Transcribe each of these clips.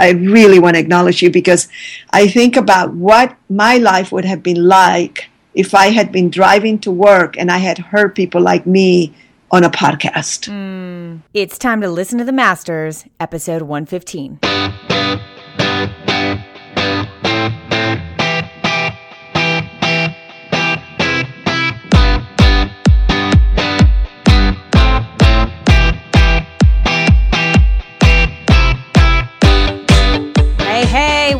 I really want to acknowledge you because I think about what my life would have been like if I had been driving to work and I had heard people like me on a podcast. Mm. It's time to listen to the Masters, episode 115.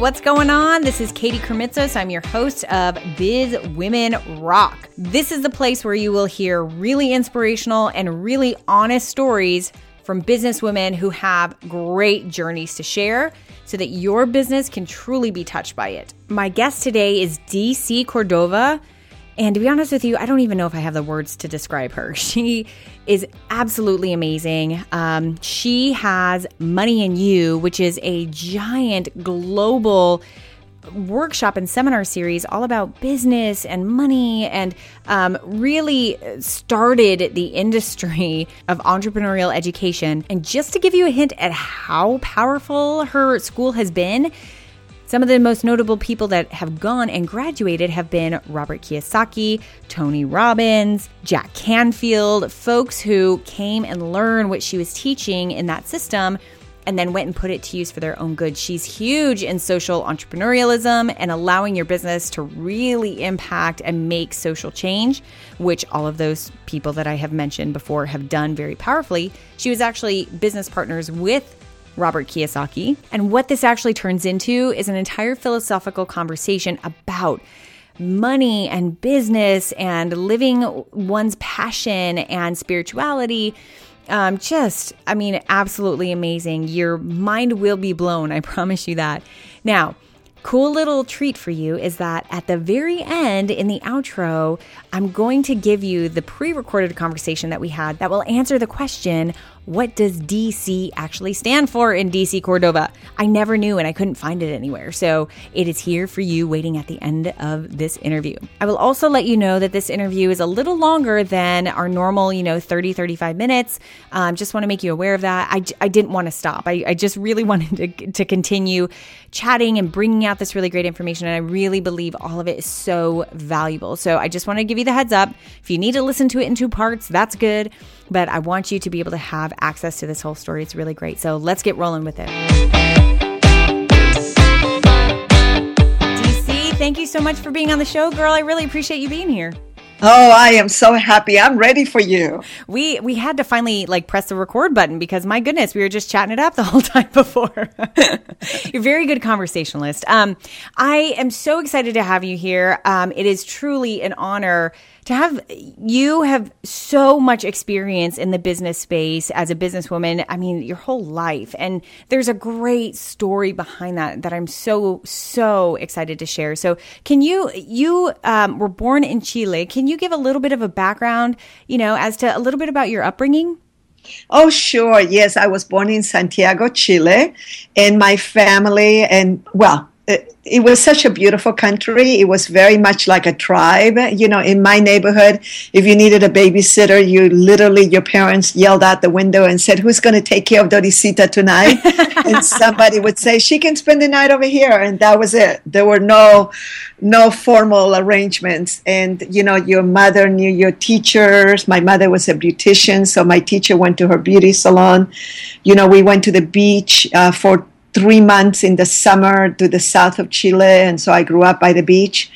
What's going on? This is Katie Krimitsos. I'm your host of Biz Women Rock. This is the place where you will hear really inspirational and really honest stories from business women who have great journeys to share so that your business can truly be touched by it. My guest today is DC Cordova. And to be honest with you, I don't even know if I have the words to describe her. She is absolutely amazing. Um, she has Money and You, which is a giant global workshop and seminar series all about business and money and um, really started the industry of entrepreneurial education. And just to give you a hint at how powerful her school has been, some of the most notable people that have gone and graduated have been Robert Kiyosaki, Tony Robbins, Jack Canfield, folks who came and learned what she was teaching in that system and then went and put it to use for their own good. She's huge in social entrepreneurialism and allowing your business to really impact and make social change, which all of those people that I have mentioned before have done very powerfully. She was actually business partners with Robert Kiyosaki. And what this actually turns into is an entire philosophical conversation about money and business and living one's passion and spirituality. Um, just, I mean, absolutely amazing. Your mind will be blown. I promise you that. Now, cool little treat for you is that at the very end in the outro, I'm going to give you the pre recorded conversation that we had that will answer the question what does DC actually stand for in DC Cordova? I never knew and I couldn't find it anywhere. So it is here for you waiting at the end of this interview. I will also let you know that this interview is a little longer than our normal, you know, 30, 35 minutes. Um, just want to make you aware of that. I, I didn't want to stop. I, I just really wanted to, to continue chatting and bringing out this really great information. And I really believe all of it is so valuable. So I just want to give you the heads up. If you need to listen to it in two parts, that's good but I want you to be able to have access to this whole story. It's really great. So let's get rolling with it. DC, thank you so much for being on the show, girl. I really appreciate you being here. Oh, I am so happy. I'm ready for you. We we had to finally like press the record button because my goodness, we were just chatting it up the whole time before. You're a very good conversationalist. Um, I am so excited to have you here. Um, it is truly an honor to have you have so much experience in the business space as a businesswoman. I mean, your whole life. And there's a great story behind that that I'm so, so excited to share. So can you, you um, were born in Chile. Can you give a little bit of a background, you know, as to a little bit about your upbringing? Oh, sure. Yes, I was born in Santiago, Chile, and my family, and well, it was such a beautiful country. It was very much like a tribe. You know, in my neighborhood, if you needed a babysitter, you literally, your parents yelled out the window and said, Who's going to take care of Dorisita tonight? and somebody would say, She can spend the night over here. And that was it. There were no, no formal arrangements. And, you know, your mother knew your teachers. My mother was a beautician, so my teacher went to her beauty salon. You know, we went to the beach uh, for three months in the summer to the south of Chile, and so I grew up by the beach.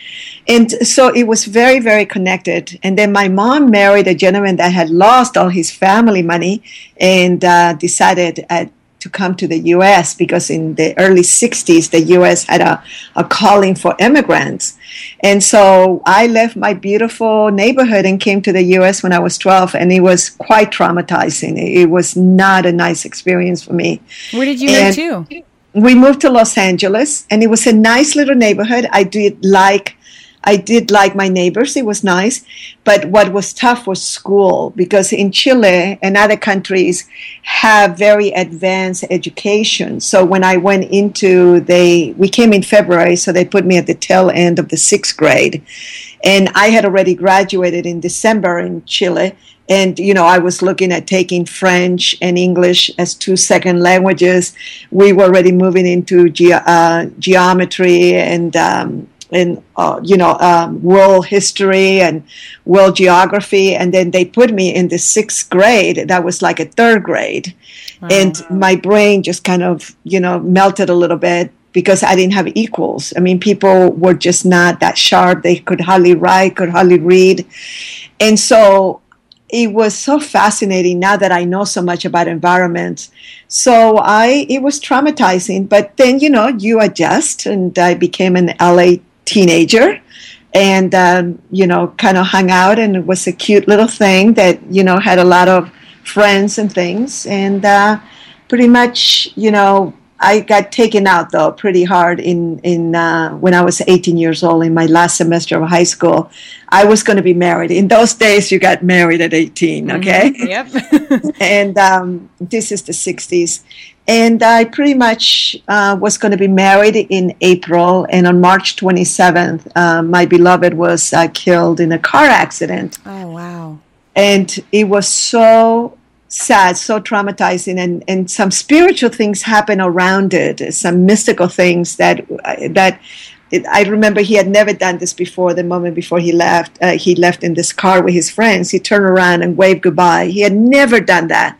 And so it was very, very connected. And then my mom married a gentleman that had lost all his family money and uh, decided at to come to the U.S. because in the early 60s, the U.S. had a, a calling for immigrants. And so I left my beautiful neighborhood and came to the U.S. when I was 12, and it was quite traumatizing. It was not a nice experience for me. Where did you and move to? We moved to Los Angeles, and it was a nice little neighborhood. I did like I did like my neighbors. It was nice. But what was tough was school because in Chile and other countries have very advanced education. So when I went into they we came in February, so they put me at the tail end of the sixth grade. And I had already graduated in December in Chile and you know i was looking at taking french and english as two second languages we were already moving into ge- uh, geometry and um, and uh, you know um, world history and world geography and then they put me in the sixth grade that was like a third grade wow. and my brain just kind of you know melted a little bit because I didn't have equals. I mean, people were just not that sharp. They could hardly write, could hardly read. And so it was so fascinating now that I know so much about environments. So I, it was traumatizing, but then, you know, you adjust and I became an LA teenager and, um, you know, kind of hung out and it was a cute little thing that, you know, had a lot of friends and things. And, uh, pretty much, you know, I got taken out though pretty hard in in uh, when I was 18 years old in my last semester of high school. I was going to be married. In those days, you got married at 18. Mm-hmm. Okay. Mm-hmm. Yep. and um, this is the 60s, and I pretty much uh, was going to be married in April. And on March 27th, uh, my beloved was uh, killed in a car accident. Oh wow! And it was so sad, so traumatizing, and, and some spiritual things happen around it, some mystical things that that it, I remember he had never done this before. The moment before he left, uh, he left in this car with his friends. He turned around and waved goodbye. He had never done that.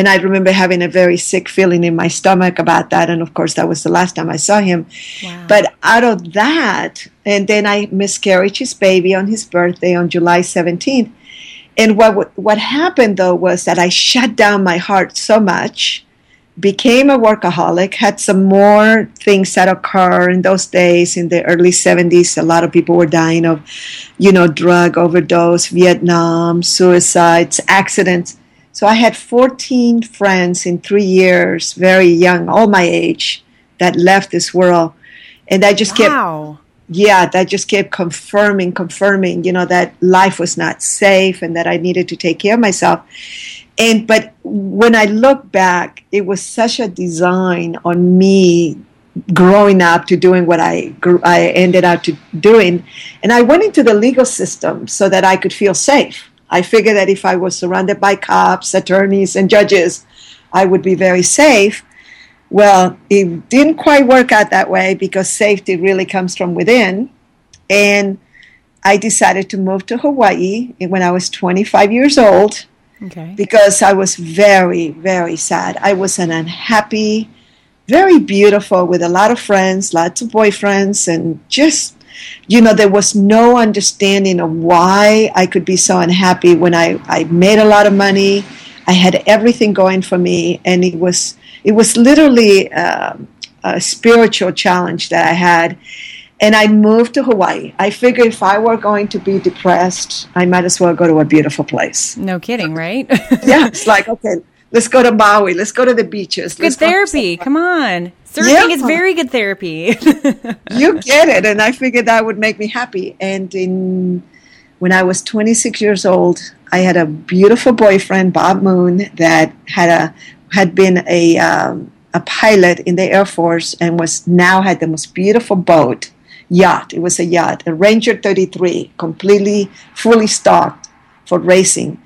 And I remember having a very sick feeling in my stomach about that. And of course, that was the last time I saw him. Wow. But out of that, and then I miscarried his baby on his birthday on July 17th. And what what happened though was that I shut down my heart so much, became a workaholic, had some more things that occur in those days in the early 70s. A lot of people were dying of, you know, drug overdose, Vietnam, suicides, accidents. So I had 14 friends in three years, very young, all my age, that left this world. And I just wow. kept yeah, that just kept confirming, confirming, you know, that life was not safe and that I needed to take care of myself. And but when I look back, it was such a design on me growing up to doing what I grew, I ended up to doing, and I went into the legal system so that I could feel safe. I figured that if I was surrounded by cops, attorneys, and judges, I would be very safe. Well, it didn't quite work out that way because safety really comes from within. And I decided to move to Hawaii when I was 25 years old okay. because I was very, very sad. I was an unhappy, very beautiful, with a lot of friends, lots of boyfriends, and just, you know, there was no understanding of why I could be so unhappy when I, I made a lot of money. I had everything going for me, and it was it was literally uh, a spiritual challenge that I had. And I moved to Hawaii. I figured if I were going to be depressed, I might as well go to a beautiful place. No kidding, right? yeah, it's like, okay, let's go to Maui. Let's go to the beaches. Good therapy. Come on. Surfing yeah. is very good therapy. you get it. And I figured that would make me happy. And in when I was 26 years old, I had a beautiful boyfriend, Bob Moon, that had a had been a um, a pilot in the Air Force and was now had the most beautiful boat yacht. It was a yacht, a Ranger 33, completely fully stocked for racing.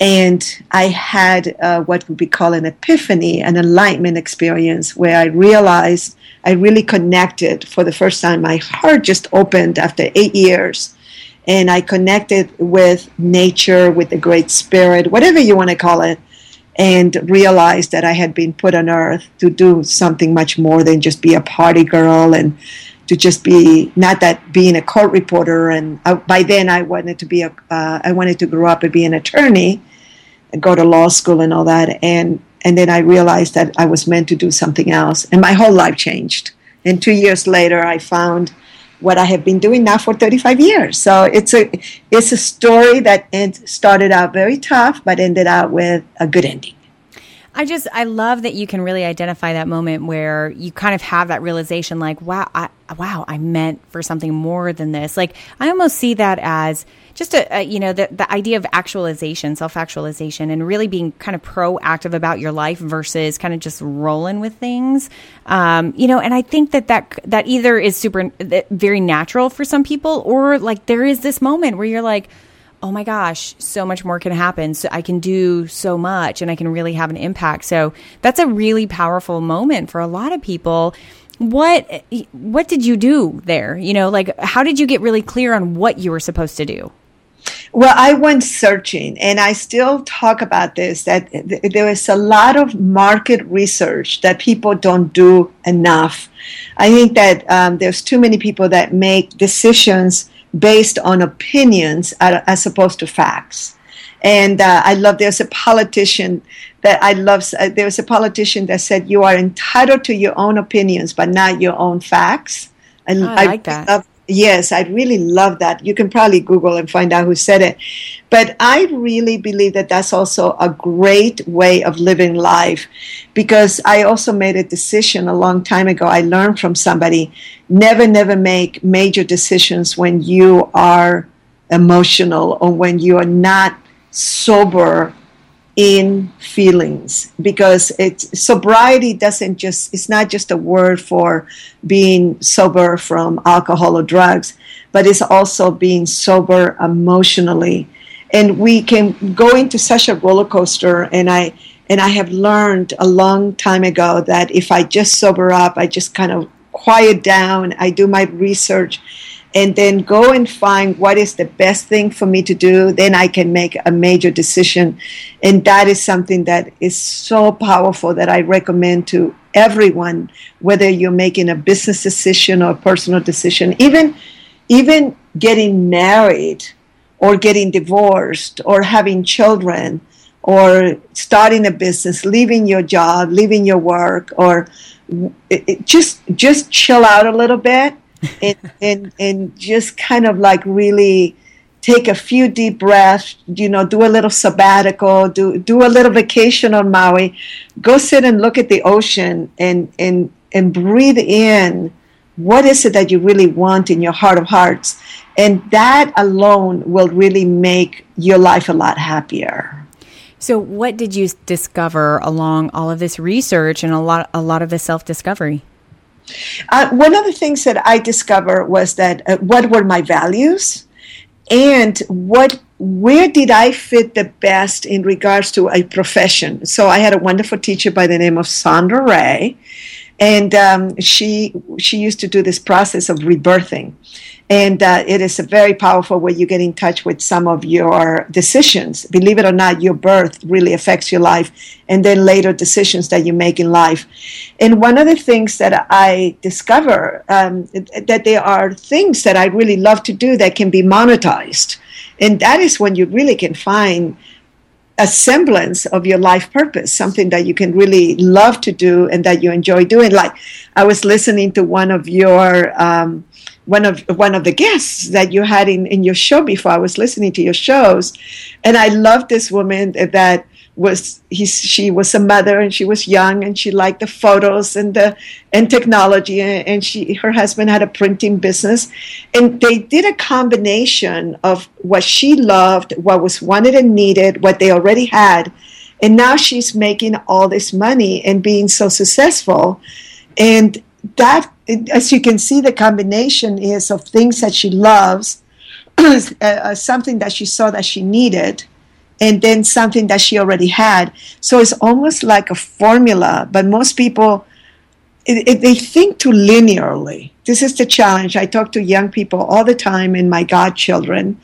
And I had uh, what would be called an epiphany, an enlightenment experience, where I realized I really connected for the first time. My heart just opened after eight years. And I connected with nature, with the Great Spirit, whatever you want to call it and realized that I had been put on earth to do something much more than just be a party girl and to just be not that being a court reporter. And I, by then, I wanted to be a uh, I wanted to grow up and be an attorney, and go to law school and all that. And and then I realized that I was meant to do something else, and my whole life changed. And two years later, I found what I have been doing now for 35 years. So it's a it's a story that started out very tough, but ended out with a good ending. I just I love that you can really identify that moment where you kind of have that realization, like, wow, I, wow, I meant for something more than this. Like I almost see that as just a, a, you know the, the idea of actualization self-actualization and really being kind of proactive about your life versus kind of just rolling with things um, you know and i think that that that either is super very natural for some people or like there is this moment where you're like oh my gosh, so much more can happen. So I can do so much and I can really have an impact. So that's a really powerful moment for a lot of people. What what did you do there? You know, like how did you get really clear on what you were supposed to do? Well, I went searching, and I still talk about this that th- there is a lot of market research that people don't do enough. I think that um, there's too many people that make decisions based on opinions as opposed to facts. And uh, I love, there's a politician that I love, uh, there's a politician that said, You are entitled to your own opinions, but not your own facts. And oh, I, I like that. Love, Yes, I'd really love that. You can probably Google and find out who said it. But I really believe that that's also a great way of living life because I also made a decision a long time ago. I learned from somebody never, never make major decisions when you are emotional or when you are not sober in feelings because it's sobriety doesn't just it's not just a word for being sober from alcohol or drugs but it's also being sober emotionally. And we can go into such a roller coaster and i and i have learned a long time ago that if i just sober up i just kind of quiet down i do my research and then go and find what is the best thing for me to do, then I can make a major decision. And that is something that is so powerful that I recommend to everyone, whether you're making a business decision or a personal decision, even, even getting married or getting divorced or having children or starting a business, leaving your job, leaving your work, or just just chill out a little bit and, and and just kind of like really take a few deep breaths, you know, do a little sabbatical, do do a little vacation on Maui, go sit and look at the ocean and and and breathe in what is it that you really want in your heart of hearts. And that alone will really make your life a lot happier. So what did you discover along all of this research and a lot a lot of the self-discovery? Uh, one of the things that I discovered was that uh, what were my values and what where did I fit the best in regards to a profession? So I had a wonderful teacher by the name of Sandra Ray, and um, she she used to do this process of rebirthing. And uh, it is a very powerful way you get in touch with some of your decisions. Believe it or not your birth really affects your life and then later decisions that you make in life. And one of the things that i discover um, that there are things that i really love to do that can be monetized. And that is when you really can find a semblance of your life purpose, something that you can really love to do and that you enjoy doing. Like I was listening to one of your um, one of one of the guests that you had in, in your show before. I was listening to your shows, and I love this woman that was he, she was a mother and she was young and she liked the photos and the and technology and she her husband had a printing business. And they did a combination of what she loved what was wanted and needed what they already had. And now she's making all this money and being so successful. And that as you can see the combination is of things that she loves uh, something that she saw that she needed and then something that she already had. So it's almost like a formula, but most people it, it, they think too linearly. This is the challenge. I talk to young people all the time and my godchildren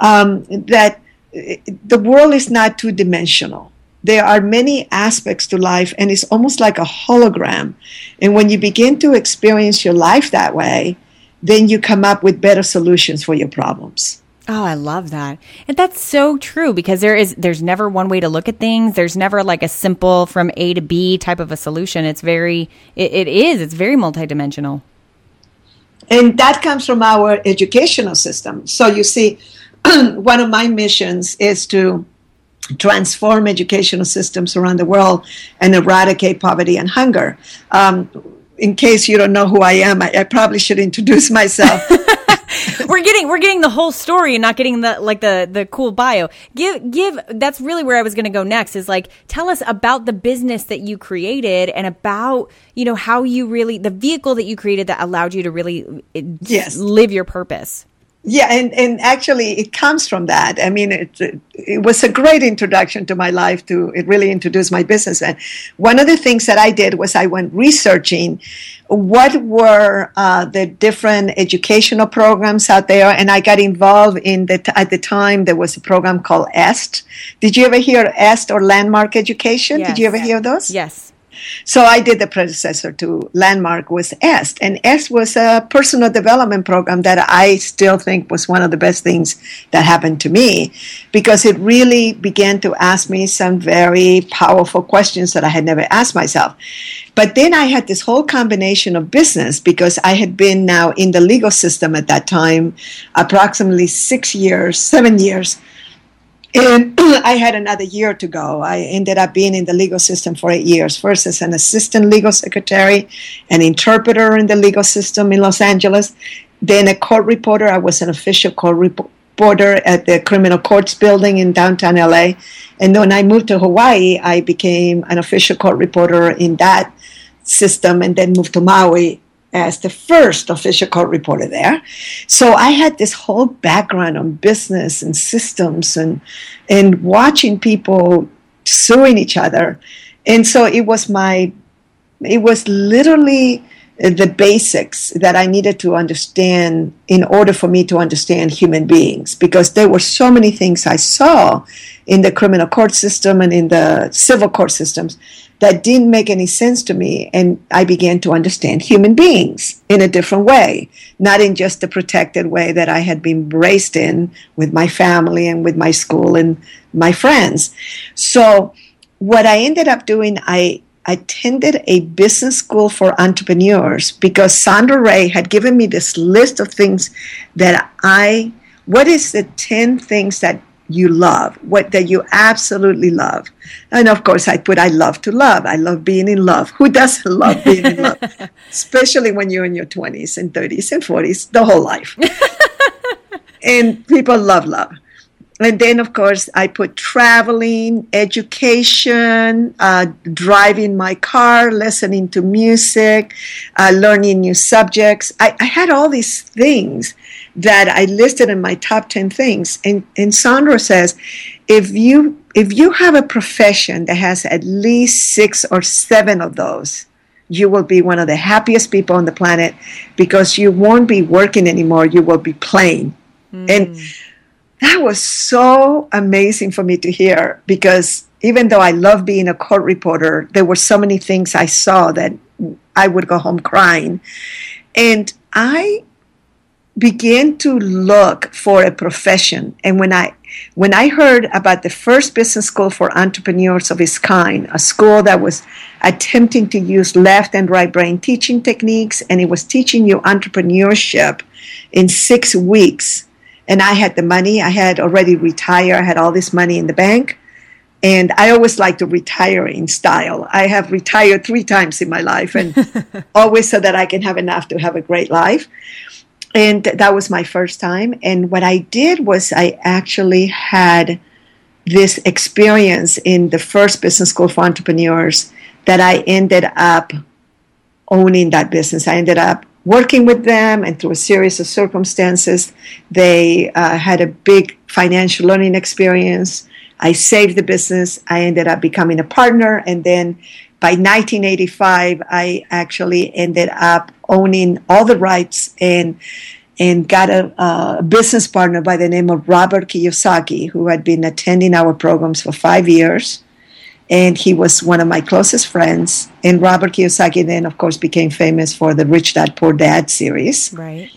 um, that the world is not two dimensional. There are many aspects to life, and it's almost like a hologram. And when you begin to experience your life that way, then you come up with better solutions for your problems. Oh, I love that. And that's so true because there is there's never one way to look at things. There's never like a simple from A to B type of a solution. It's very it, it is. It's very multidimensional. And that comes from our educational system. So you see, one of my missions is to transform educational systems around the world and eradicate poverty and hunger. Um, in case you don't know who I am, I, I probably should introduce myself. we're getting we're getting the whole story and not getting the like the the cool bio. Give give that's really where I was going to go next is like tell us about the business that you created and about, you know, how you really the vehicle that you created that allowed you to really eh, yes. live your purpose. Yeah, and, and actually, it comes from that. I mean, it, it was a great introduction to my life. To it really introduced my business. And one of the things that I did was I went researching what were uh, the different educational programs out there, and I got involved in the at the time there was a program called EST. Did you ever hear EST or Landmark Education? Yes. Did you ever hear those? Yes. So I did the predecessor to Landmark was EST, and EST was a personal development program that I still think was one of the best things that happened to me because it really began to ask me some very powerful questions that I had never asked myself. But then I had this whole combination of business because I had been now in the legal system at that time, approximately six years, seven years and I had another year to go. I ended up being in the legal system for eight years. First as an assistant legal secretary, an interpreter in the legal system in Los Angeles, then a court reporter. I was an official court reporter at the criminal courts building in downtown LA. And when I moved to Hawaii, I became an official court reporter in that system and then moved to Maui as the first official court reporter there. So I had this whole background on business and systems and and watching people suing each other. And so it was my it was literally uh, the basics that I needed to understand in order for me to understand human beings because there were so many things I saw in the criminal court system and in the civil court systems that didn't make any sense to me. And I began to understand human beings in a different way, not in just the protected way that I had been raised in with my family and with my school and my friends. So, what I ended up doing, I attended a business school for entrepreneurs because Sondra Ray had given me this list of things that I, what is the 10 things that you love, what that you absolutely love. And of course, I put I love to love. I love being in love. Who doesn't love being in love? Especially when you're in your 20s and 30s and 40s, the whole life. and people love love. And then, of course, I put traveling, education, uh, driving my car, listening to music, uh, learning new subjects. I, I had all these things that I listed in my top 10 things. And, and Sondra says, if you, if you have a profession that has at least six or seven of those, you will be one of the happiest people on the planet because you won't be working anymore. You will be playing. Mm. And that was so amazing for me to hear because even though I love being a court reporter, there were so many things I saw that I would go home crying. And I began to look for a profession and when i when i heard about the first business school for entrepreneurs of its kind a school that was attempting to use left and right brain teaching techniques and it was teaching you entrepreneurship in six weeks and i had the money i had already retired i had all this money in the bank and I always like to retire in style. I have retired three times in my life, and always so that I can have enough to have a great life and that was my first time. And what I did was I actually had this experience in the first business school for entrepreneurs that I ended up owning that business. I ended up working with them, and through a series of circumstances, they uh, had a big financial learning experience. I saved the business. I ended up becoming a partner, and then by 1985, I actually ended up owning all the rights and and got a, a, business partner by the name of Robert Kiyosaki, who had been attending our programs for five years. And he was one of my closest friends. And Robert Kiyosaki then, of course, became famous for the Rich Dad Poor Dad series. Right.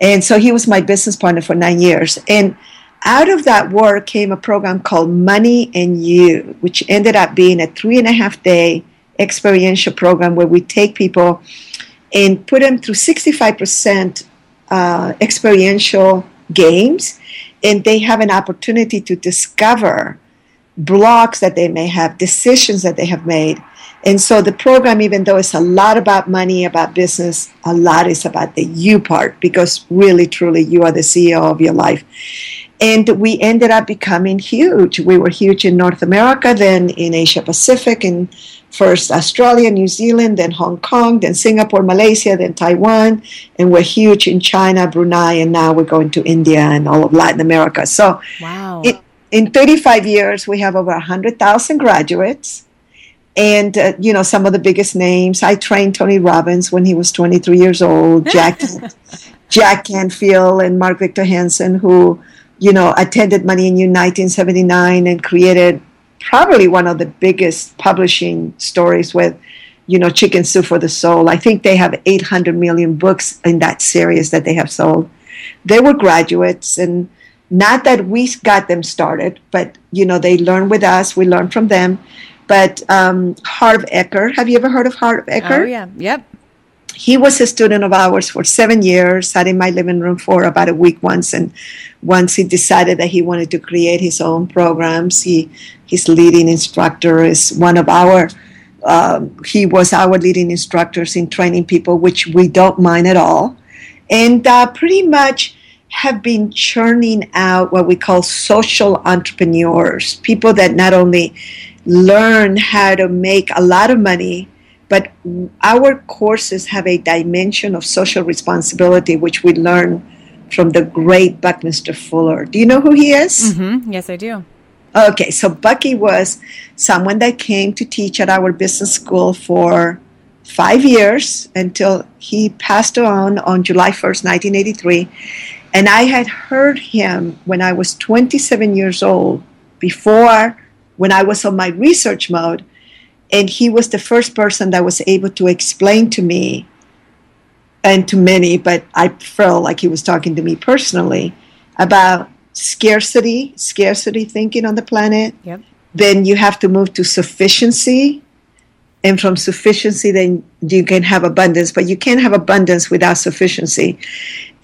And so he was my business partner for nine years. And out of that work came a program called Money and You, which ended up being a three and a half day experiential program where we take people and put them through 65% uh, experiential games, and they have an opportunity to discover blocks that they may have, decisions that they have made. And so the program, even though it's a lot about money, about business, a lot is about the you part because really, truly, you are the CEO of your life. And we ended up becoming huge. We were huge in North America, then in Asia Pacific, and first Australia, New Zealand, then Hong Kong, then Singapore, Malaysia, then Taiwan, and we're huge in China, Brunei, and now we're going to India and all of Latin America. So, wow. It, in 35 years, we have over 100,000 graduates. And, uh, you know, some of the biggest names. I trained Tony Robbins when he was 23 years old, Jack, Jack Canfield and Mark Victor Hansen, who, you know, attended Money and You 1979 and created probably one of the biggest publishing stories with, you know, Chicken Soup for the Soul. I think they have 800 million books in that series that they have sold. They were graduates and not that we got them started, but you know they learned with us. We learned from them. But um, Harv Eker, have you ever heard of Harv Eker? Oh yeah, yep. He was a student of ours for seven years. Sat in my living room for about a week once, and once he decided that he wanted to create his own programs. He his leading instructor is one of our. Um, he was our leading instructors in training people, which we don't mind at all, and uh, pretty much have been churning out what we call social entrepreneurs, people that not only learn how to make a lot of money, but our courses have a dimension of social responsibility, which we learn from the great Buckminster Fuller. Do you know who he is? Mm-hmm. Yes, I do. Okay, so Bucky was someone that came to teach at our business school for five years until he passed on on July 1st, 1983. And I had heard him when I was 27 years old, before when I was on my research mode. And he was the first person that was able to explain to me and to many, but I felt like he was talking to me personally about scarcity, scarcity thinking on the planet. Yep. Then you have to move to sufficiency. And from sufficiency, then you can have abundance, but you can't have abundance without sufficiency.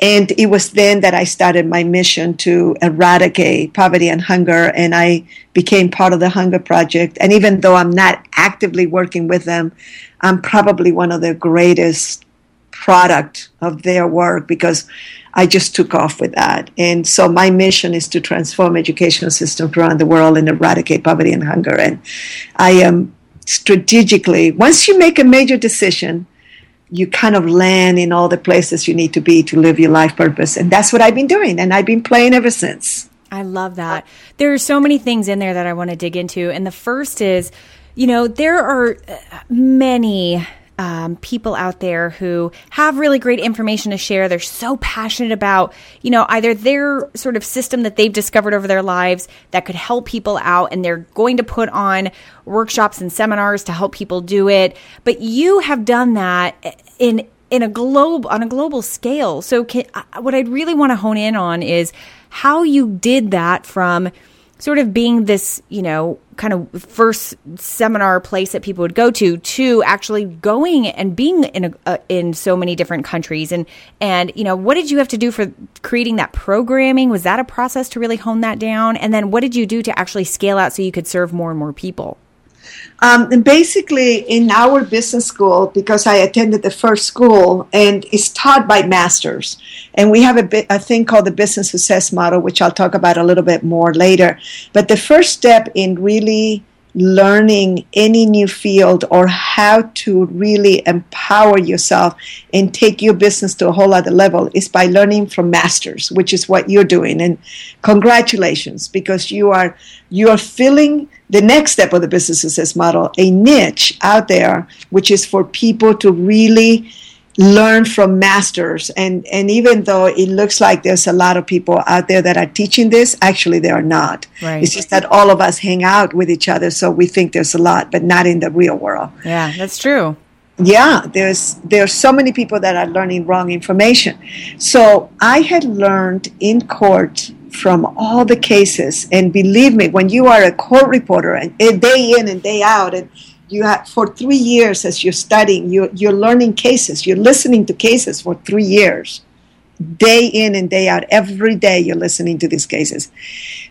And it was then that I started my mission to eradicate poverty and hunger. And I became part of the Hunger Project. And even though I'm not actively working with them, I'm probably one of the greatest product of their work because I just took off with that. And so my mission is to transform educational systems around the world and eradicate poverty and hunger. And I am strategically, once you make a major decision, you kind of land in all the places you need to be to live your life purpose. And that's what I've been doing. And I've been playing ever since. I love that. There are so many things in there that I want to dig into. And the first is, you know, there are many um, people out there who have really great information to share. They're so passionate about, you know, either their sort of system that they've discovered over their lives that could help people out, and they're going to put on workshops and seminars to help people do it. But you have done that in in a globe on a global scale. So, can, what I'd really want to hone in on is how you did that from sort of being this, you know, kind of first seminar place that people would go to to actually going and being in a, uh, in so many different countries. And and you know what did you have to do for creating that programming? Was that a process to really hone that down? And then what did you do to actually scale out so you could serve more and more people um, and basically, in our business school, because I attended the first school and it's taught by masters, and we have a, a thing called the business success model, which I'll talk about a little bit more later. But the first step in really learning any new field or how to really empower yourself and take your business to a whole other level is by learning from masters which is what you're doing. And congratulations because you are you are filling the next step of the business success model a niche out there which is for people to really learn from masters. And and even though it looks like there's a lot of people out there that are teaching this actually they are not. Right. it's just that all of us hang out with each other so we think there's a lot but not in the real world. Yeah that's true. Yeah there's there's so many people that are learning wrong information. So i had learned in court from all the cases and believe me when you are a court reporter and day in and day out and you have for three years as you're studying you, you're learning cases you're listening to cases for three years day in and day out. Every day you're listening to these cases.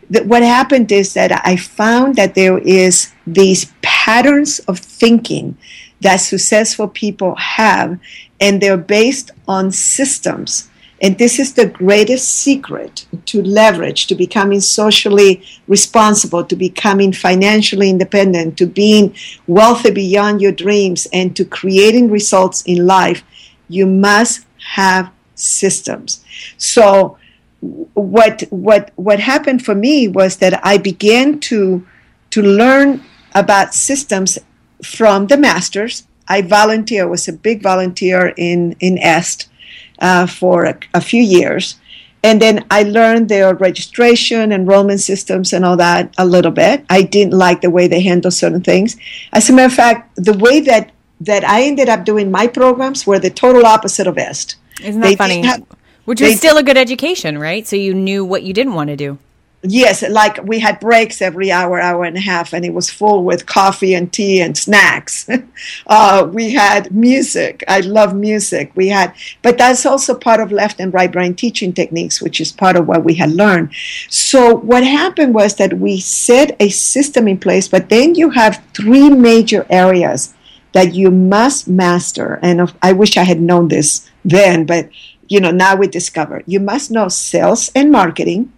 What happened is that I found that there is these patterns of thinking that successful people have, and they're based on systems. And this is the greatest secret to leverage, to becoming socially responsible, to becoming financially independent, to being wealthy beyond your dreams, and to creating results in life. You must have systems. So, what what what happened for me was that I began to to learn about systems from the masters. I volunteer was a big volunteer in in Est uh, for a, a, few years, and then I learned their registration, enrollment systems, and all that a little bit. I didn't like the way they handle certain things. As a matter of fact, the way that that I ended up doing my programs were the total opposite of Est. Isn't that they funny? Have, Which was still a good education, right? So you knew what you didn't want to do. Yes, like we had breaks every hour, hour and a half, and it was full with coffee and tea and snacks. uh, we had music. I love music. We had, but that's also part of left and right brain teaching techniques, which is part of what we had learned. So what happened was that we set a system in place, but then you have three major areas that you must master. And I wish I had known this then, but you know, now we discover you must know sales and marketing,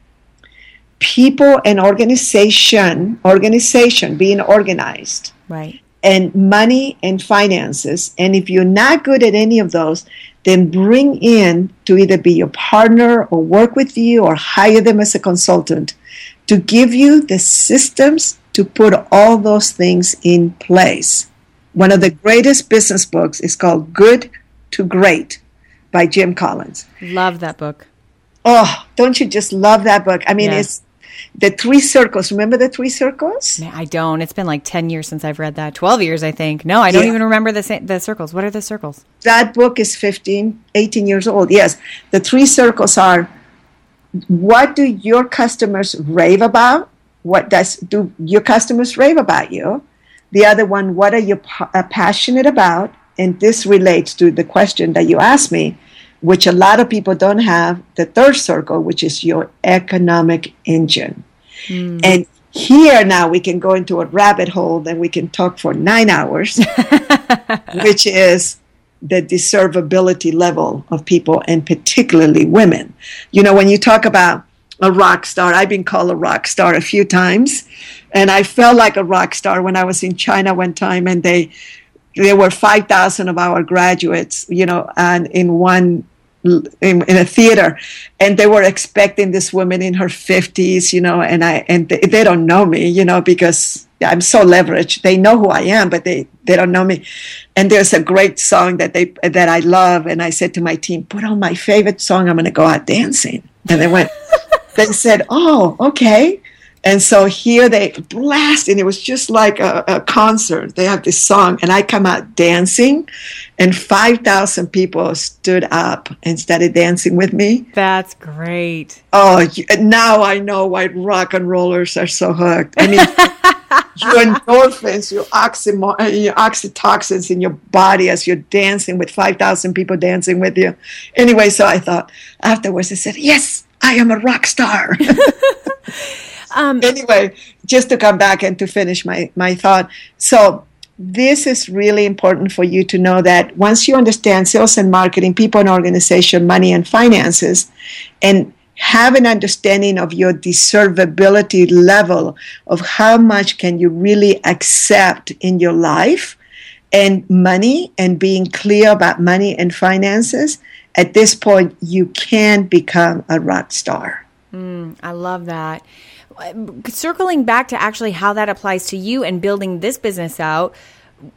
people and organization, organization being organized. Right. And money and finances. And if you're not good at any of those, then bring in to either be your partner or work with you or hire them as a consultant to give you the systems to put all those things in place. One of the greatest business books is called Good to Great by Jim Collins. Love that book. Oh, don't you just love that book? I mean, yes. it's the three circles. Remember the three circles? I don't. It's been like 10 years since I've read that. 12 years, I think. No, I don't yeah. even remember the, the circles. What are the circles? That book is 15, 18 years old. Yes. The three circles are what do your customers rave about? What does do your customers rave about you? The other one, what are you uh, passionate about? And this relates to the question that you asked me which a lot of people don't have, the third circle, which is your economic engine. Mm. And here now we can go into a rabbit hole that we can talk for nine hours, which is the deservability level of people and particularly women. You know, when you talk about a rock star, I've been called a rock star a few times, and I felt like a rock star when I was in China one time and they there were 5,000 of our graduates, you know, and in one in, in, a theater and they were expecting this woman in her 50s you know and i and they, they, don't know me you know because i'm so leveraged. They know who i am but they they don't know me. And there's a great song that they that i love and i said to my team put on my favorite song. I'm going to go out dancing. And they went they said oh okay and so here they blast, and it was just like a, a, concert. They have this song, and I come out dancing, and 5,000 people stood up and started dancing with me. That's great. Oh, now I know why rock and rollers are so hooked. I mean, your endorphins, your, oxymo- your oxytocins in your body as you're dancing with 5,000 people dancing with you. Anyway, so I thought afterwards, I said, Yes, I am a rock star. Um, anyway, just to come back and to finish my, my thought. So, this is really important for you to know that once you understand sales and marketing, people and organization, money and finances, and have an understanding of your deservability level of how much can you really accept in your life and money and being clear about money and finances at this point you can become a rock star mm, i love that circling back to actually how that applies to you and building this business out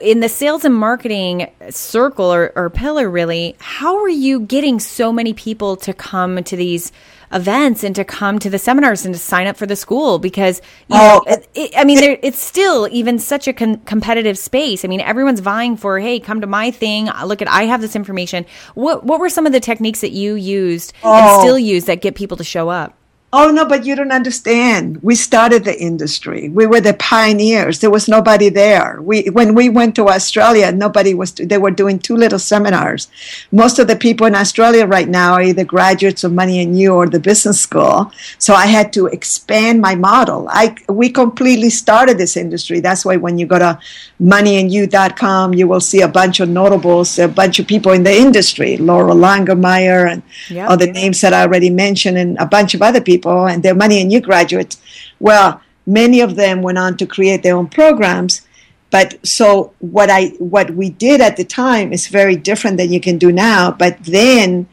in the sales and marketing circle or, or pillar really how are you getting so many people to come to these events and to come to the seminars and to sign up for the school because oh, know, it, it, I mean it's still even such a con- competitive space. I mean everyone's vying for hey come to my thing. Look at I have this information. What what were some of the techniques that you used oh, and still use that get people to show up? Oh no, but you don't understand. We started the industry. We were the pioneers. There was nobody there. We when we went to Australia, nobody was. They were doing two little seminars. Most of the people in Australia right now are either graduates of Money and You or the business school. So I had to expand my model. I we completely started this industry. That's why when you go to moneyandyou.com, you will see a bunch of notables, a bunch of people in the industry, Loral Langemeier and yep. other names that I already mentioned, and a bunch of other people people and their Money and You graduates. Well, many of them went on to create their own programs. But so what I what we did at the time is very different than you can do now. But then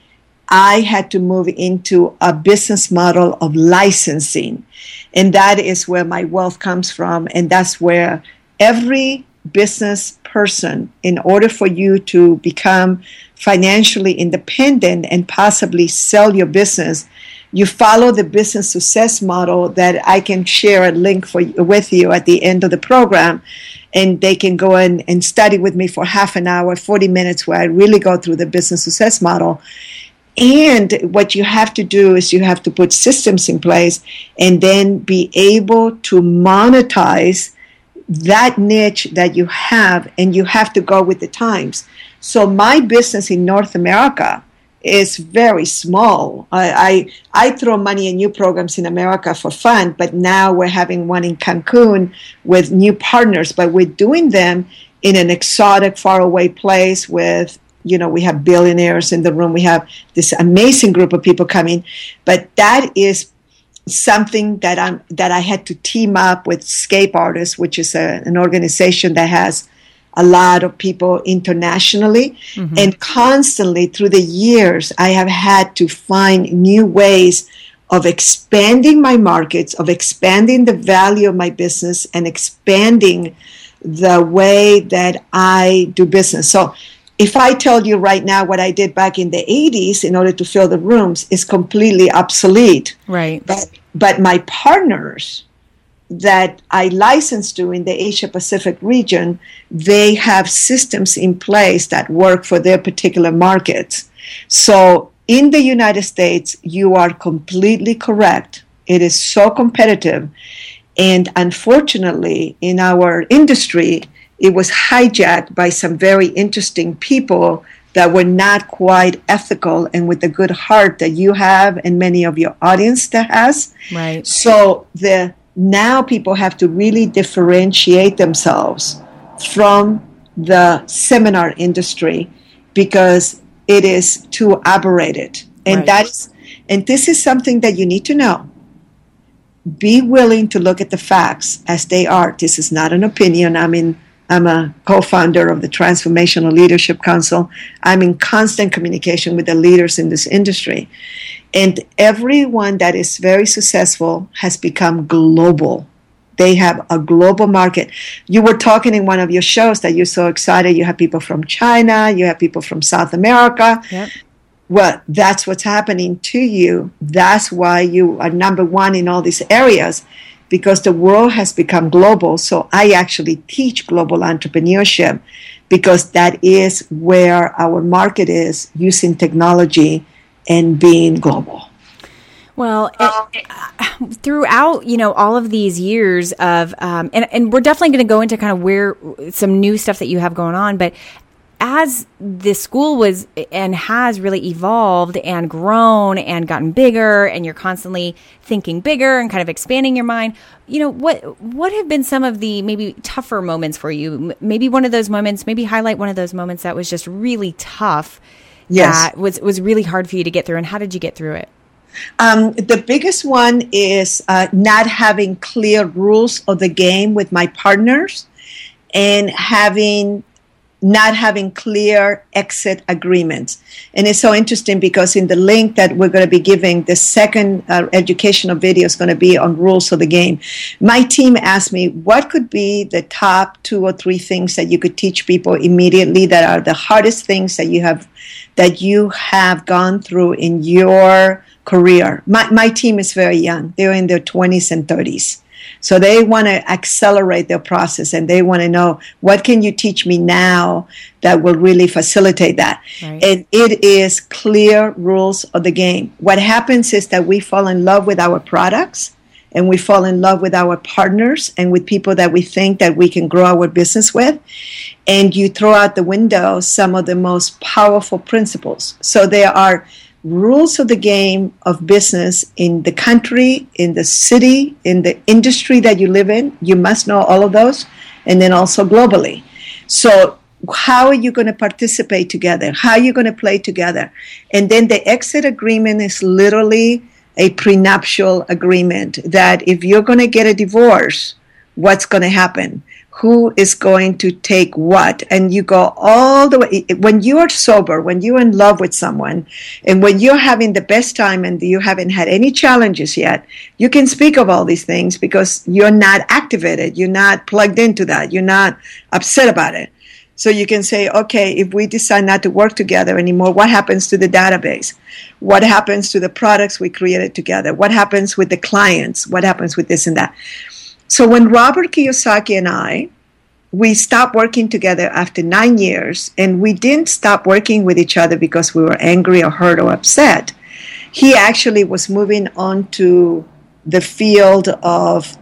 I had to move into a business model of licensing. And that is where my wealth comes from. And that's where every business person, in order for you to become financially independent and possibly sell your business, you follow the business success model that I can share a link for with you at the end of the program and they can go in and study with me for half an hour 40 minutes where I really go through the business success model. And what you have to do is you have to put systems in place and then be able to monetize that niche that you have and you have to go with the times. So my business in north america is very small. I, I, I throw money in new programs in America for fun, but now we're having one in Cancun with new partners, but we're doing them in an exotic, faraway place with you know we have billionaires in the room we have this amazing group of people coming but that is something that i'm that i had to team up with scape artists which is a, an organization that has a lot of people internationally. Mm-hmm. And constantly through the years, I have had to find new ways of expanding my markets, of expanding the value of my business, and expanding the way that I do business. So, if I tell you right now what I did back in the 80s in order to fill the rooms is completely obsolete. Right. But, but my partners that I license to in the Asia Pacific region, they have systems in place that work for their particular markets. So in the United States, you are completely correct. It is so competitive. And unfortunately, in our industry, it was hijacked by some very interesting people that were not quite ethical and with the good heart that you have and many of your audience that has. Right. So the now people have to really differentiate themselves from the seminar industry because it is too aberrated. And right. that's and this is something that you need to know. Be willing to look at the facts as they are. This is not an opinion. I mean i'm a co-founder of the transformational leadership council i'm in constant communication with the leaders in this industry and everyone that is very successful has become global. They have a global market. You were talking in one of your shows that you're so excited. You have people from China, you have people from South America. Yep. Well, that's what's happening to you. That's why you are number one in all these areas because the world has become global. So I actually teach global entrepreneurship because that is where our market is using technology and being global. Well, it, uh, throughout you know all of these years of, um, and and we're definitely going to go into kind of where some new stuff that you have going on, but as the school was and has really evolved and grown and gotten bigger and you're constantly thinking bigger and kind of expanding your mind you know what what have been some of the maybe tougher moments for you maybe one of those moments maybe highlight one of those moments that was just really tough yes. that was was really hard for you to get through, and how did you get through it? Um, the biggest one is uh, not having clear rules of the game with my partners, and having not having clear exit agreements. And it's so interesting because in the link that we're going to be giving, the second uh, educational video is going to be on rules of the game. My team asked me what could be the top two or three things that you could teach people immediately that are the hardest things that you have that you have gone through in your career. My, my team is very young. They're in their 20s and 30s. So they want to accelerate their process and they want to know what can you teach me now that will really facilitate that. Right. And it is clear rules of the game. What happens is that we fall in love with our products and we fall in love with our partners and with people that we think that we can grow our business with and you throw out the window some of the most powerful principles so there are rules of the game of business in the country in the city in the industry that you live in. You must know all of those and then also globally. So how are you going to participate together? How are you going to play together? And then the exit agreement is literally a prenuptial agreement that if you're going to get a divorce, what's going to happen? Who is going to take what? And you go all the way. When you're sober, when you're in love with someone, and when you're having the best time and you haven't had any challenges yet, you can speak of all these things because you're not activated. You're not plugged into that. You're not upset about it. So you can say, okay, if we decide not to work together anymore, what happens to the database? What happens to the products we created together? What happens with the clients? What happens with this and that? So when Robert Kiyosaki and I, we stopped working together after nine years, and we didn't stop working with each other because we were angry or hurt or upset. He actually was moving on to the field of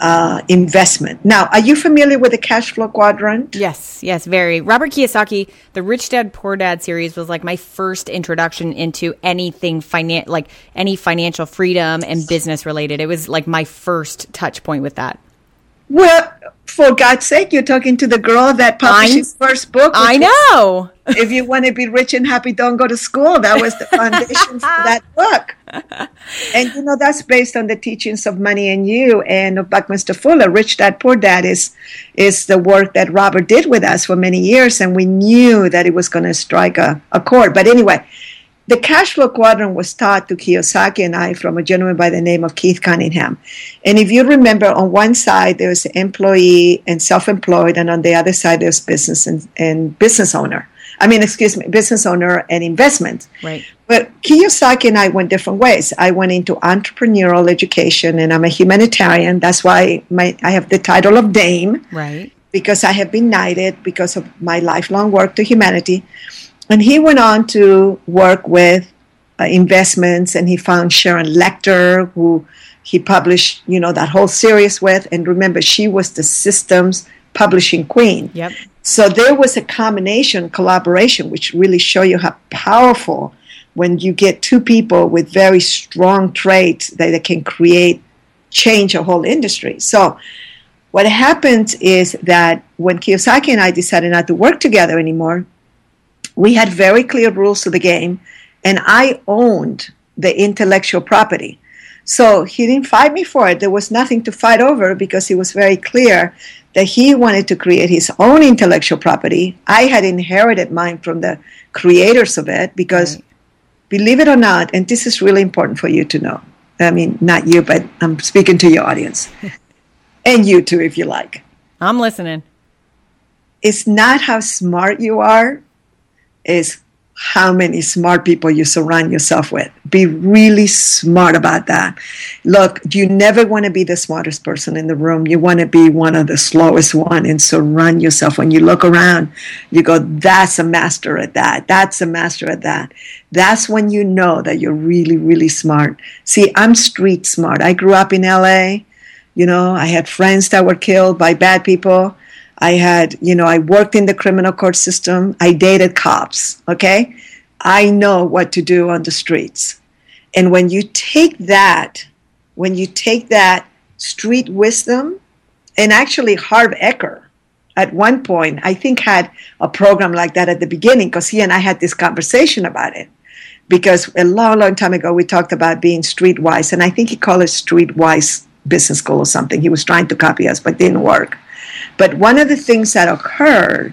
uh, investment. Now, are you familiar with the cash flow quadrant? Yes, yes, very. Robert Kiyosaki, the Rich Dad Poor Dad series was like my first introduction into anything finan- like any financial freedom and business related. It was like my first touch point with that. Well, for God's sake, you're talking to the girl that published his first book. I know. if you want to be rich and happy, don't go to school. That was the foundation for that book. And you know that's based on the teachings of Money and You and of Buckminster Fuller. Rich Dad Poor Dad is is the work that Robert did with us for many years, and we knew that it was going to strike a, a chord. But anyway, the cash flow quadrant was taught to Kiyosaki and I from a gentleman by the name of Keith Cunningham. And if you remember, on one side there's employee and self-employed, and on the other side there's business and, and business owner. I mean, excuse me, business owner and investment. Right. But Kiyosaki and I went different ways. I went into entrepreneurial education, and I'm a humanitarian. That's why my I have the title of Dame. Right. Because I have been knighted because of my lifelong work to humanity. And he went on to work with uh, investments, and he found Sharon Lechter, who he published, you know, that whole series with. And remember, she was the systems publishing queen. Yep. So there was a combination, collaboration, which really show you how powerful when you get two people with very strong traits that, that can create change a whole industry. So what happened is that when Kiyosaki and I decided not to work together anymore, we had very clear rules to the game, and I owned the intellectual property. So he didn't fight me for it. There was nothing to fight over because it was very clear that he wanted to create his own intellectual property. I had inherited mine from the creators of it because, right. believe it or not, and this is really important for you to know. I mean, not you, but I'm speaking to your audience. and you too, if you like. I'm listening. It's not how smart you are, is how many smart people you surround yourself with. Be really smart about that. Look, you never want to be the smartest person in the room. You want to be one of the slowest one and surround yourself. When you look around, you go, that's a master at that. That's a master at that. That's when you know that you're really, really smart. See, I'm street smart. I grew up in LA. You know, I had friends that were killed by bad people. I had, you know, I worked in the criminal court system. I dated cops. Okay. I know what to do on the streets. And when you take that, when you take that street wisdom, and actually Harv Eker at one point, I think had a program like that at the beginning because he and I had this conversation about it. Because a long, long time ago, we talked about being streetwise, and I think he called it streetwise business school or something. He was trying to copy us, but didn't work. But one of the things that occurs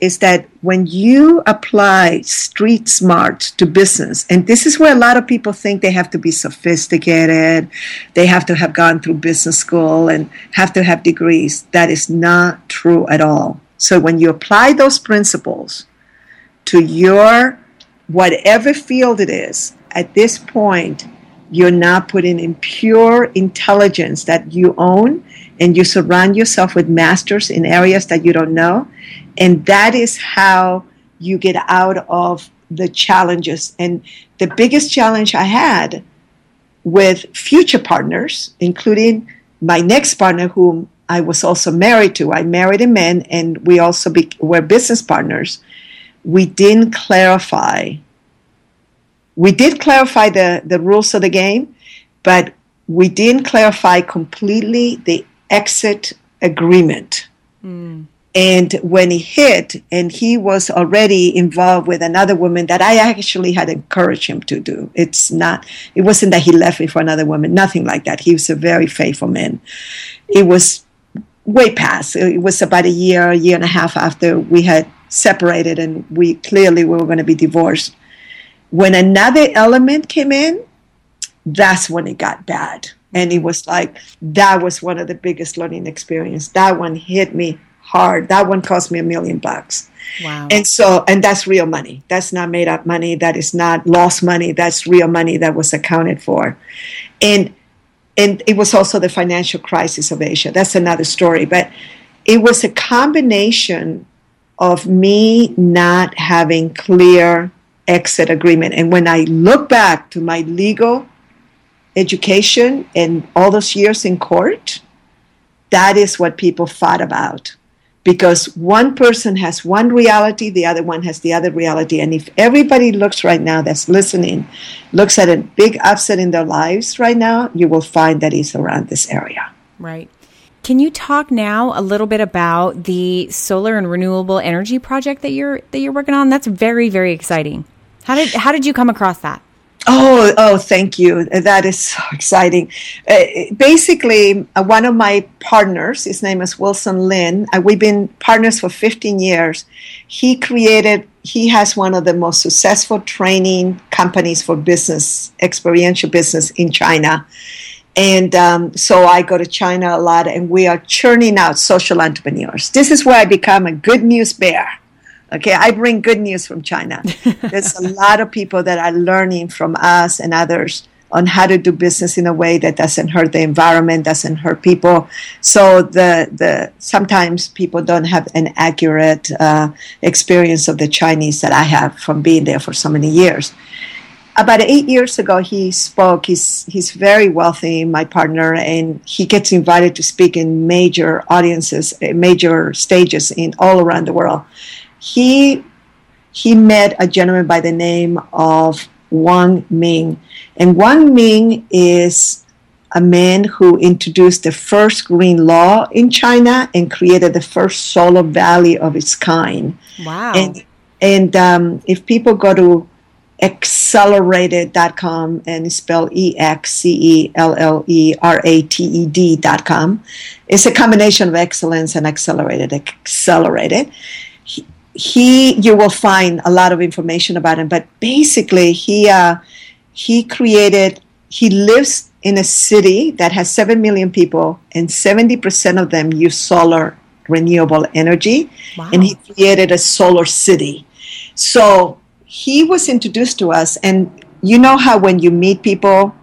is that when you apply street smart to business, and this is where a lot of people think they have to be sophisticated, they have to have gone through business school and have to have degrees. That is not true at all. So when you apply those principles to your whatever field it is, at this point, you're not putting in pure intelligence that you own and you surround yourself with masters in areas that you don't know. And that is how you get out of the challenges. And the biggest challenge I had with future partners, including my next partner, whom I was also married to. I married a man, and we also be, were business partners. We didn't clarify. We did clarify the, the rules of the game, but we didn't clarify completely the exit agreement. Mm. And when he hit, and he was already involved with another woman that I actually had encouraged him to do. It's not, it wasn't that he left me for another woman, nothing like that. He was a very faithful man. It was way past. It was about a year, a year and a half after we had separated, and we clearly we were going to be divorced. When another element came in, that's when it got bad. And it was like, that was one of the biggest learning experience. That one hit me hard. That one cost me a million bucks. Wow. And so, and that's real money. That's not made up money. That is not lost money. That's real money that was accounted for. And, and it was also the financial crisis of Asia. That's another story. But it was a combination of me not having clear exit agreement. And when I look back to my legal education and all those years in court, that is what people fought about because one person has one reality, the other one has the other reality. And if everybody looks right now that's listening, looks at a big upset in their lives right now, you will find that it's around this area. Right. Can you talk now a little bit about the solar and renewable energy project that you're that you're working on? That's very very exciting. How did how did you come across that? Oh, oh, thank you. That is so exciting. Uh, basically, uh, one of my partners, his name is Wilson Lin. Uh, we've been partners for 15 years. He created, he has one of the most successful training companies for business, experiential business in China. And um, so I go to China a lot, and we are churning out social entrepreneurs. This is where I become a good news bear Okay, I bring good news from China. There's a lot of people that are learning from us and others on how to do business in a way that doesn't hurt the environment, doesn't hurt people. So the the sometimes people don't have an accurate uh, experience of the Chinese that I have from being there for so many years. About eight years ago, he spoke. He's he's very wealthy, my partner, and he gets invited to speak in major audiences, major stages in all around the world he he met a gentleman by the name of Wang Ming, and Wang Ming is a man who introduced the first green law in China and created the first solar valley of its kind. Wow! And and um, if people go to excellerated.com and spell E X C E L L E R A T E D.com. It's a combination of excellence and accelerated. Accelerated he you will find a lot of information about him but basically he uh, he created he lives in a city that has 7 million people and 70% of them use solar renewable energy. Wow. and he created a solar city. So he was introduced to us and you know how when you meet people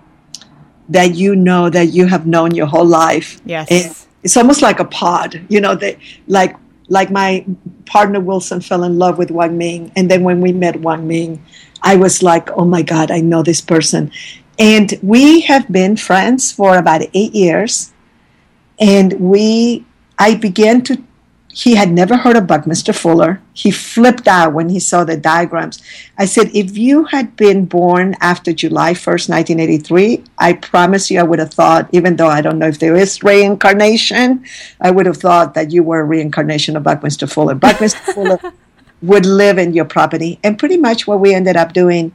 that you know that you have known your whole life? Yes. It's almost like a pod you know they like like my partner Wilson fell in love with Wang Ming. And then when we met Wang Ming, I was like, oh my God, I know this person. And we have been friends for about eight years. And we, I began to he had never heard of Buckminster Fuller. He flipped out when he saw the diagrams. I said, if you had been born after July 1st, 1983, I promise you I would have thought, even though I don't know if there is reincarnation, I would have thought that you were a reincarnation of Buckminster Fuller. Buckminster Fuller would live in your property. And pretty much what we ended up doing,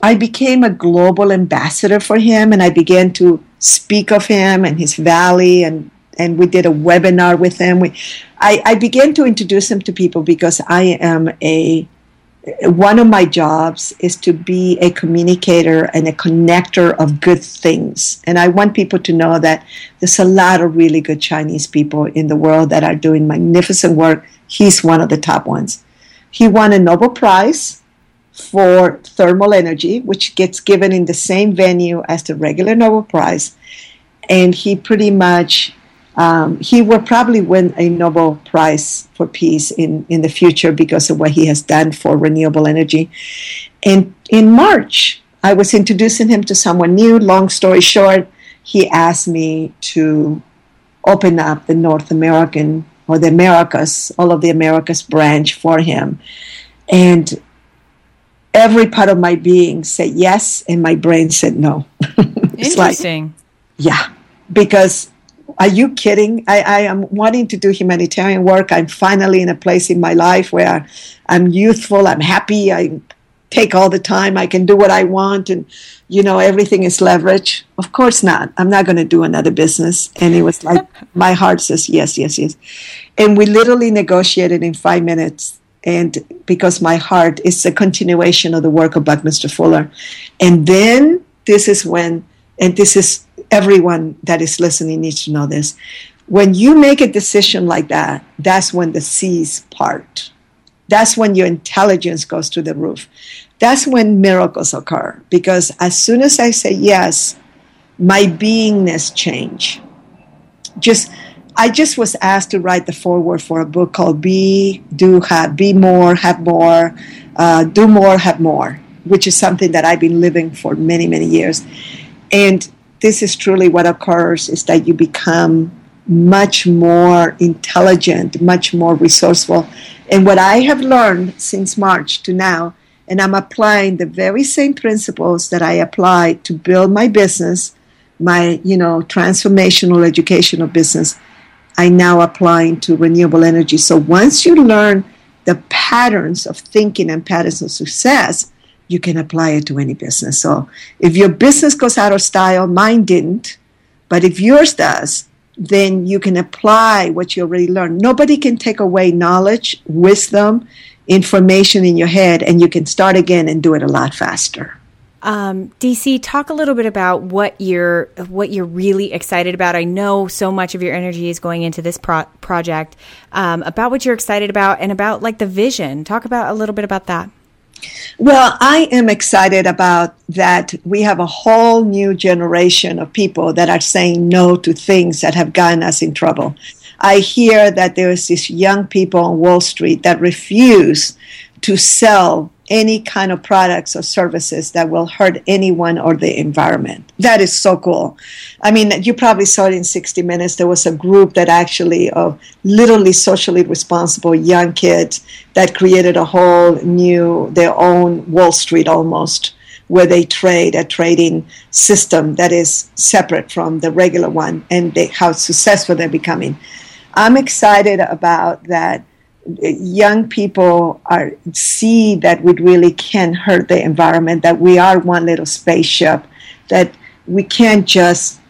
I became a global ambassador for him and I began to speak of him and his valley and and we did a webinar with him. We, I, I began to introduce him to people because I am a one of my jobs is to be a communicator and a connector of good things. And I want people to know that there's a lot of really good Chinese people in the world that are doing magnificent work. He's one of the top ones. He won a Nobel Prize for thermal energy, which gets given in the same venue as the regular Nobel Prize. And he pretty much um, he will probably win a Nobel Prize for Peace in, in the future because of what he has done for renewable energy. And in March, I was introducing him to someone new. Long story short, he asked me to open up the North American or the Americas, all of the Americas branch for him. And every part of my being said yes, and my brain said no. Interesting. Like, yeah, because are you kidding? I, I am wanting to do humanitarian work. I'm finally in a place in my life where I'm youthful, I'm happy, I take all the time, I can do what I want, and you know, everything is leverage. Of course not. I'm not going to do another business. And it was like, my heart says yes, yes, yes. And we literally negotiated in five minutes. And because my heart is a continuation of the work of Buckminster Fuller. And then this is when, and this is everyone that is listening needs to know this. When you make a decision like that, that's when the seas part. That's when your intelligence goes through the roof. That's when miracles occur. Because as soon as I say yes, my beingness change. Just I just was asked to write the foreword for a book called Be, Do, Have, Be More, Have More, uh, Do More, Have More, which is something that I've been living for many, many years. And this is truly what occurs is that you become much more intelligent, much more resourceful. And what I have learned since March to now, and I'm applying the very same principles that I applied to build my business, my, you know, transformational educational business, I now applying to renewable energy. So once you learn the patterns of thinking and patterns of success, you can apply it to any business. So if your business goes out of style, mine didn't, but if yours does, then you can apply what you already learned. Nobody can take away knowledge, wisdom, information in your head, and you can start again and do it a lot faster. Um, DC, talk a little bit about what you're what you're really excited about. I know so much of your energy is going into this pro- project. Um, about what you're excited about and about like the vision. Talk about a little bit about that. Well, I am excited about that. We have a whole new generation of people that are saying no to things that have gotten us in trouble. I hear that there is these young people on Wall Street that refuse to sell any kind of products or services that will hurt anyone or the environment. That is so cool. I mean, you probably saw it in 60 Minutes. There was a group that actually of literally socially responsible young kids that created a whole new, their own Wall Street almost, where they trade a trading system that is separate from the regular one and they, how successful they're becoming. I'm excited about that young people are see that we really can hurt the environment that we are one little spaceship that we can't just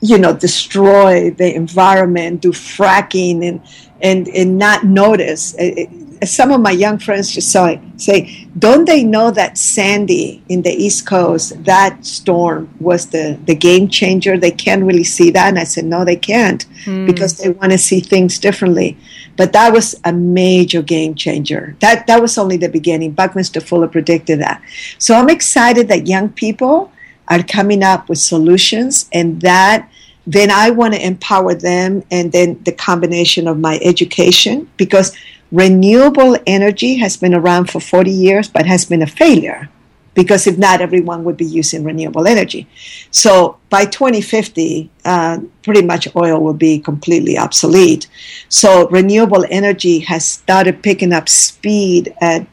you know destroy the environment do fracking and and and not notice. Eh, eh, some of my young friends just saw it, say, don't they know that Sandy in the East Coast, that storm was the, the game changer? They can't really see that. And I said, no, they can't mm. because they want to see things differently. But that was a major game changer. That, that was only the beginning. Buckminster Fuller predicted that. So I'm excited that young people are coming up with solutions and that then I want to empower them and then the combination of my education because renewable energy has been around for 40 years but has been a failure because if not, everyone would be using renewable energy. So by 2050, uh, pretty much oil will be completely obsolete. So renewable energy has started picking up speed at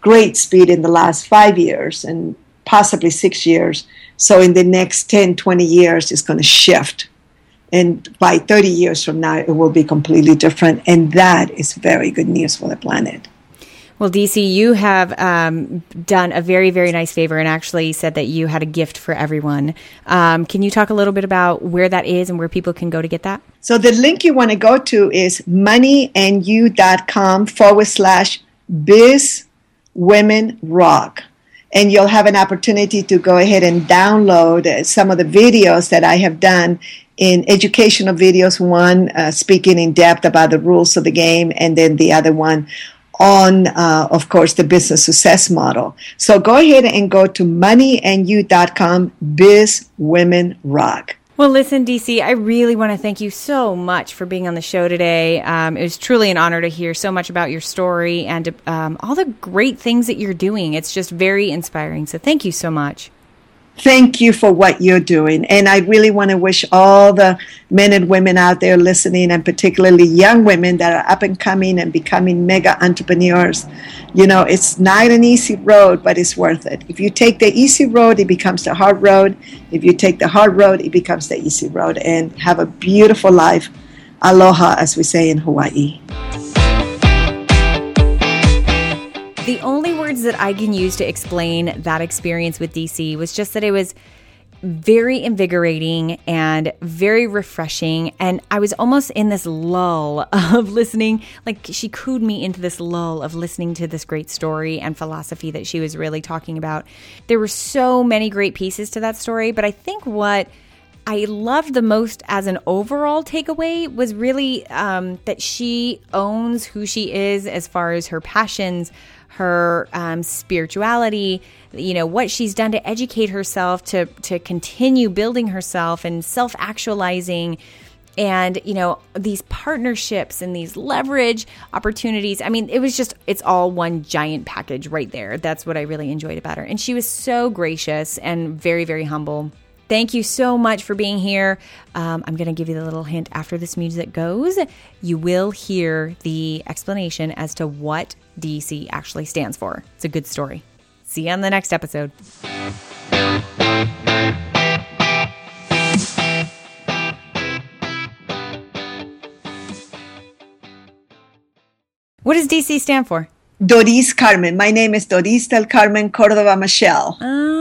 great speed in the last five years and possibly six years. So in the next 10, 20 years, it's going to shift and by 30 years from now, it will be completely different. And that is very good news for the planet. Well, DC, you have um, done a very, very nice favor and actually said that you had a gift for everyone. Um, can you talk a little bit about where that is and where people can go to get that? So, the link you want to go to is moneyandyou.com forward slash biz women rock and you'll have an opportunity to go ahead and download some of the videos that I have done in educational videos. One uh, speaking in depth about the rules of the game, and then the other one on, uh, of course, the business success model. So go ahead and go to moneyandyou.com, Biz Women Rock. Well, listen, DC, I really want to thank you so much for being on the show today. Um, it was truly an honor to hear so much about your story and um, all the great things that you're doing. It's just very inspiring. So thank you so much thank you for what you're doing. And I really want to wish all the men and women out there listening, and particularly young women that are up and coming and becoming mega entrepreneurs. You know, it's not an easy road, but it's worth it. If you take the easy road, it becomes the hard road. If you take the hard road, it becomes the easy road. And have a beautiful life. Aloha, as we say in Hawaii. The only words that I can use to explain that experience with DC was just that it was very invigorating and very refreshing. And I was almost in this lull of listening. Like she cooed me into this lull of listening to this great story and philosophy that she was really talking about. There were so many great pieces to that story, but I think what I loved the most as an overall takeaway was really um, that she owns who she is as far as her passions, her um, spirituality, you know, what she's done to educate herself, to, to continue building herself and self actualizing and you know these partnerships and these leverage opportunities i mean it was just it's all one giant package right there. That's what i really enjoyed about her. And she was so gracious and very very humble Thank you so much for being here. Um, I'm going to give you the little hint after this music goes. You will hear the explanation as to what DC actually stands for. It's a good story. See you on the next episode. What does DC stand for? Doris Carmen. My name is Doris del Carmen Cordova Michelle. Ah.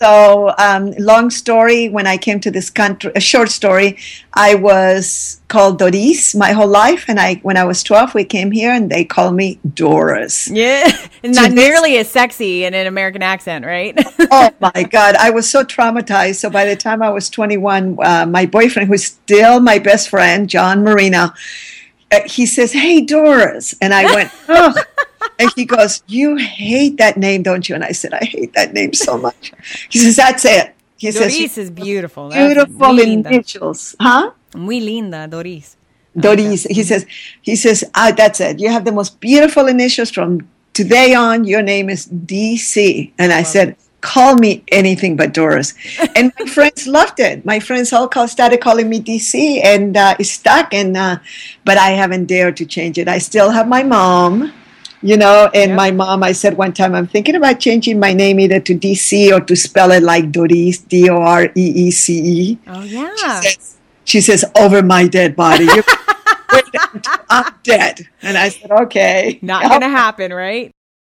So, um, long story. When I came to this country, a short story. I was called Doris my whole life, and I, when I was twelve, we came here, and they called me Doris. Yeah, not nearly as sexy in an American accent, right? oh my God, I was so traumatized. So by the time I was twenty-one, uh, my boyfriend, who's still my best friend, John Marina uh, he says, "Hey, Doris," and I went, "Oh." And he goes, "You hate that name, don't you?" And I said, "I hate that name so much." He says, "That's it." He Doris says, is beautiful. Beautiful initials, huh? Muy linda, Doris. Doris. He says, he says, ah, that's it. You have the most beautiful initials from today on. Your name is DC. And I said, call me anything but Doris. And my friends loved it. My friends all call, started calling me DC, and uh, it's stuck. And uh, but I haven't dared to change it. I still have my mom, you know. And yep. my mom, I said one time, I'm thinking about changing my name either to DC or to spell it like Doris, D O R E E C E. Oh yeah. She says, she says, over my dead body. I'm dead. And I said, okay. Not going to happen, right?